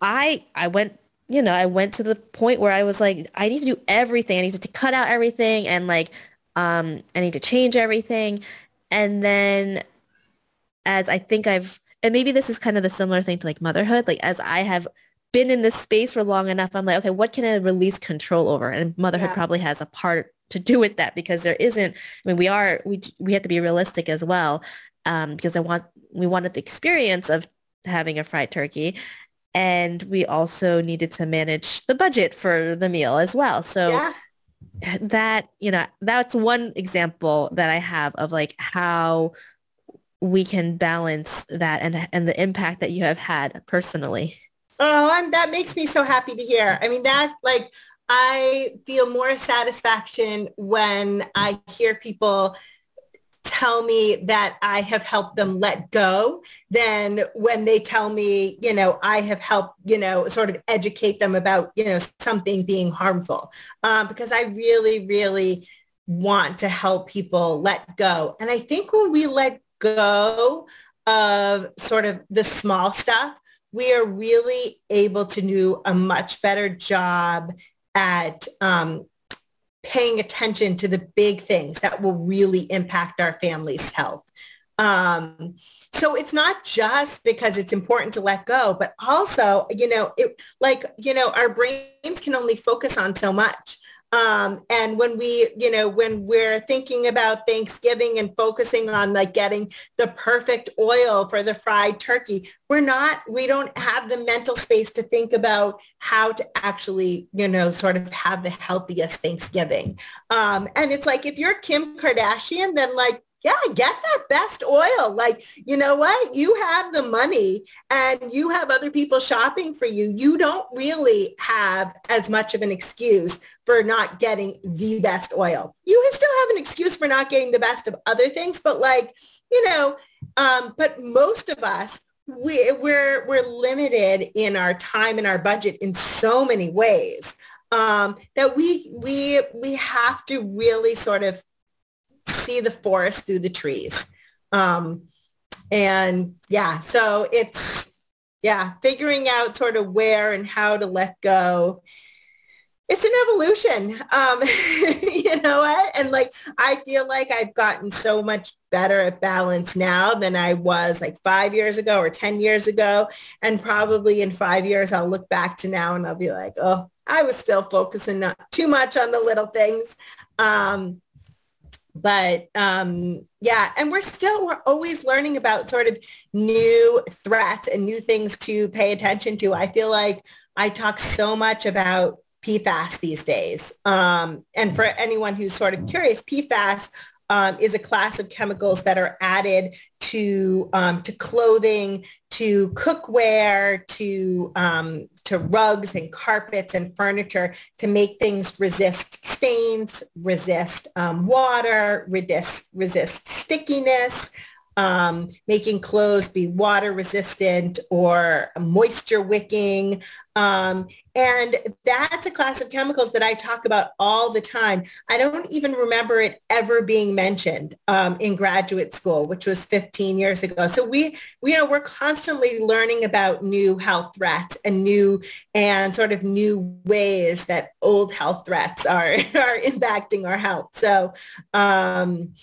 I, I went you know, I went to the point where I was like, I need to do everything. I need to cut out everything and like, um, I need to change everything. And then as I think I've and maybe this is kind of the similar thing to like motherhood. Like as I have been in this space for long enough, I'm like, okay, what can I release control over? And motherhood yeah. probably has a part to do with that because there isn't. I mean, we are we we have to be realistic as well um, because I want we wanted the experience of having a fried turkey, and we also needed to manage the budget for the meal as well. So. Yeah that you know that's one example that i have of like how we can balance that and and the impact that you have had personally. Oh, and that makes me so happy to hear. I mean, that like I feel more satisfaction when I hear people tell me that I have helped them let go than when they tell me, you know, I have helped, you know, sort of educate them about, you know, something being harmful. Um, because I really, really want to help people let go. And I think when we let go of sort of the small stuff, we are really able to do a much better job at um, paying attention to the big things that will really impact our family's health. Um, so it's not just because it's important to let go, but also, you know, it like, you know, our brains can only focus on so much. Um, and when we, you know, when we're thinking about Thanksgiving and focusing on like getting the perfect oil for the fried turkey, we're not, we don't have the mental space to think about how to actually, you know, sort of have the healthiest Thanksgiving. Um, and it's like, if you're Kim Kardashian, then like, yeah, get that best oil. Like, you know what? You have the money and you have other people shopping for you. You don't really have as much of an excuse for not getting the best oil. You still have an excuse for not getting the best of other things, but like, you know, um, but most of us, we, we're, we're limited in our time and our budget in so many ways um, that we, we, we have to really sort of see the forest through the trees. Um, and yeah, so it's, yeah, figuring out sort of where and how to let go. It's an evolution. Um you know what? And like i feel like i've gotten so much better at balance now than i was like five years ago or ten years ago. And probably in five years i'll look back to now and i'll be like oh i was still focusing not too much on the little things. Um but um, yeah, and we're still, we're always learning about sort of new threats and new things to pay attention to. I feel like I talk so much about PFAS these days. Um, and for anyone who's sort of curious, PFAS um, is a class of chemicals that are added to um, to clothing, to cookware, to um, to rugs and carpets and furniture to make things resist stains, resist um, water, resist resist stickiness, um, making clothes be water resistant or moisture wicking. Um, and that's a class of chemicals that I talk about all the time. I don't even remember it ever being mentioned um, in graduate school, which was 15 years ago. So we, we, you know, we're constantly learning about new health threats and new and sort of new ways that old health threats are, are impacting our health. So, um,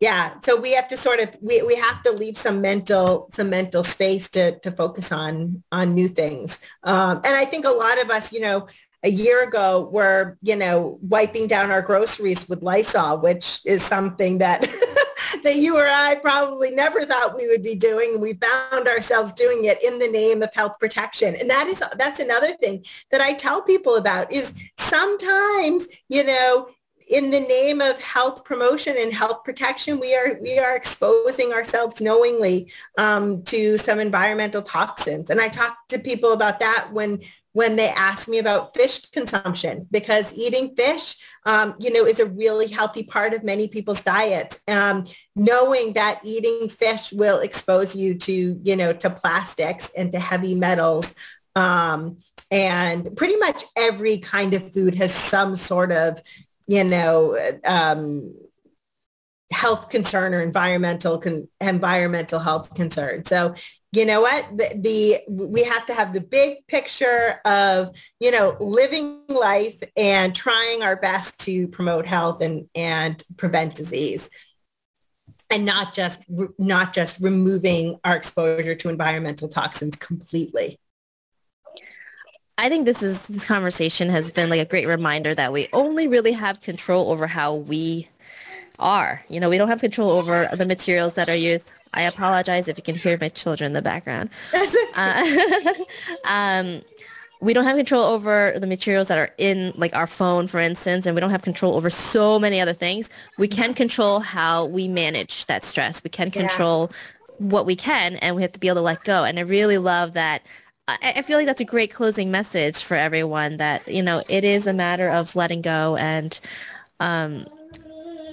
yeah so we have to sort of we, we have to leave some mental some mental space to to focus on on new things. Um, and i think a lot of us you know a year ago were you know wiping down our groceries with lysol which is something that that you or i probably never thought we would be doing. We found ourselves doing it in the name of health protection. And that is that's another thing that i tell people about is sometimes you know in the name of health promotion and health protection, we are we are exposing ourselves knowingly um, to some environmental toxins. And I talk to people about that when when they ask me about fish consumption because eating fish, um, you know, is a really healthy part of many people's diets. Um, knowing that eating fish will expose you to, you know, to plastics and to heavy metals. Um, and pretty much every kind of food has some sort of you know, um, health concern or environmental con- environmental health concern. So you know what? The, the, we have to have the big picture of you know living life and trying our best to promote health and and prevent disease. And not just not just removing our exposure to environmental toxins completely I think this is this conversation has been like a great reminder that we only really have control over how we are. You know, we don't have control over the materials that are used. I apologize if you can hear my children in the background. uh, um, we don't have control over the materials that are in like our phone, for instance, and we don't have control over so many other things. We can control how we manage that stress. We can control yeah. what we can, and we have to be able to let go. And I really love that I, feel like that's a great closing message for everyone that, you know, it is a matter of letting go and, um,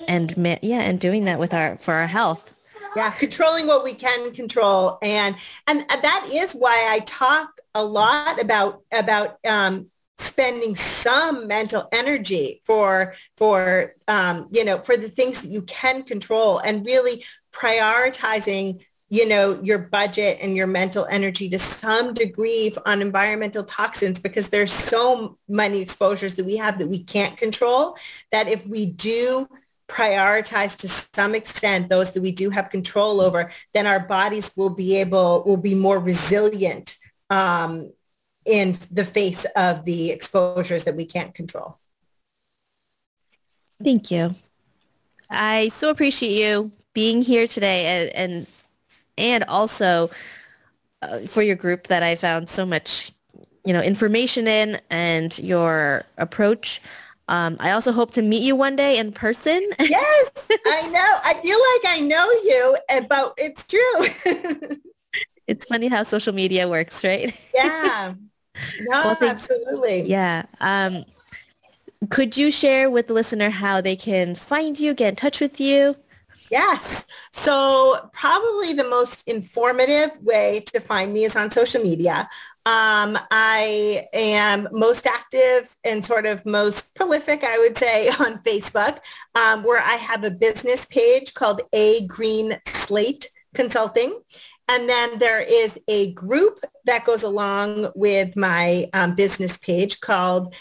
and yeah, and doing that with our, for our health. Yeah. Controlling what we can control. And, and that is why I talk a lot about, about, um, spending some mental energy for for um, you know for the things that you can control and really prioritizing you know, your budget and your mental energy to some degree on environmental toxins because there's so many exposures that we have that we can't control that if we do prioritize to some extent those that we do have control over, then our bodies will be able, will be more resilient um, in the face of the exposures that we can't control. Thank you. I so appreciate you being here today and, and and also uh, for your group that I found so much, you know, information in and your approach. Um, I also hope to meet you one day in person. Yes, I know. I feel like I know you, but it's true. it's funny how social media works, right? Yeah. No, well, absolutely. Yeah. Um, could you share with the listener how they can find you, get in touch with you? Yes. So probably the most informative way to find me is on social media. Um, I am most active and sort of most prolific, I would say, on Facebook, um, where I have a business page called A Green Slate Consulting. And then there is a group that goes along with my um, business page called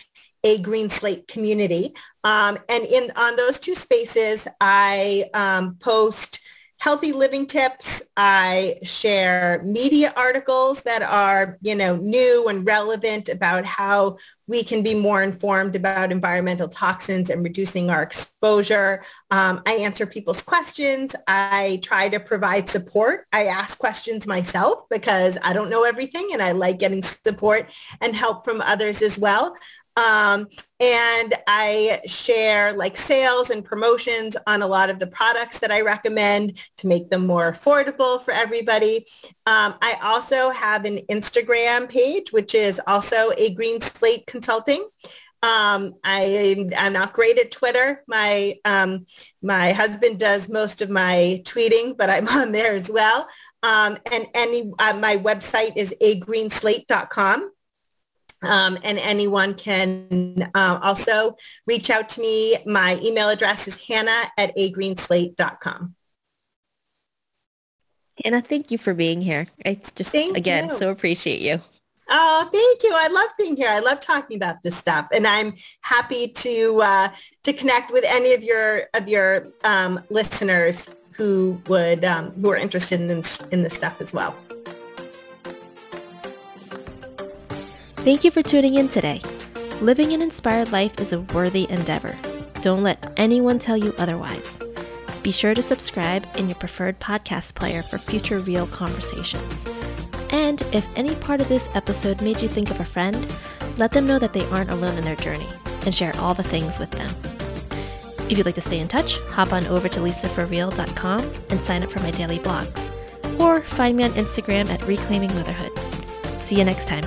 a green slate community. Um, and in on those two spaces, I um, post healthy living tips. I share media articles that are, you know, new and relevant about how we can be more informed about environmental toxins and reducing our exposure. Um, I answer people's questions. I try to provide support. I ask questions myself because I don't know everything and I like getting support and help from others as well. Um, and I share like sales and promotions on a lot of the products that I recommend to make them more affordable for everybody. Um, I also have an Instagram page, which is also a Green Slate Consulting. Um, I, am not great at Twitter. My um, my husband does most of my tweeting, but I'm on there as well. Um, and any uh, my website is agreenslate.com. Um, and anyone can uh, also reach out to me. My email address is hannah at agreenslate.com. Hannah, thank you for being here. I just, thank again, you. so appreciate you. Oh, thank you. I love being here. I love talking about this stuff, and I'm happy to uh, to connect with any of your of your um, listeners who would um, who are interested in this, in this stuff as well. Thank you for tuning in today. Living an inspired life is a worthy endeavor. Don't let anyone tell you otherwise. Be sure to subscribe in your preferred podcast player for future real conversations. And if any part of this episode made you think of a friend, let them know that they aren't alone in their journey and share all the things with them. If you'd like to stay in touch, hop on over to lisaforreal.com and sign up for my daily blogs. Or find me on Instagram at Reclaiming Motherhood. See you next time.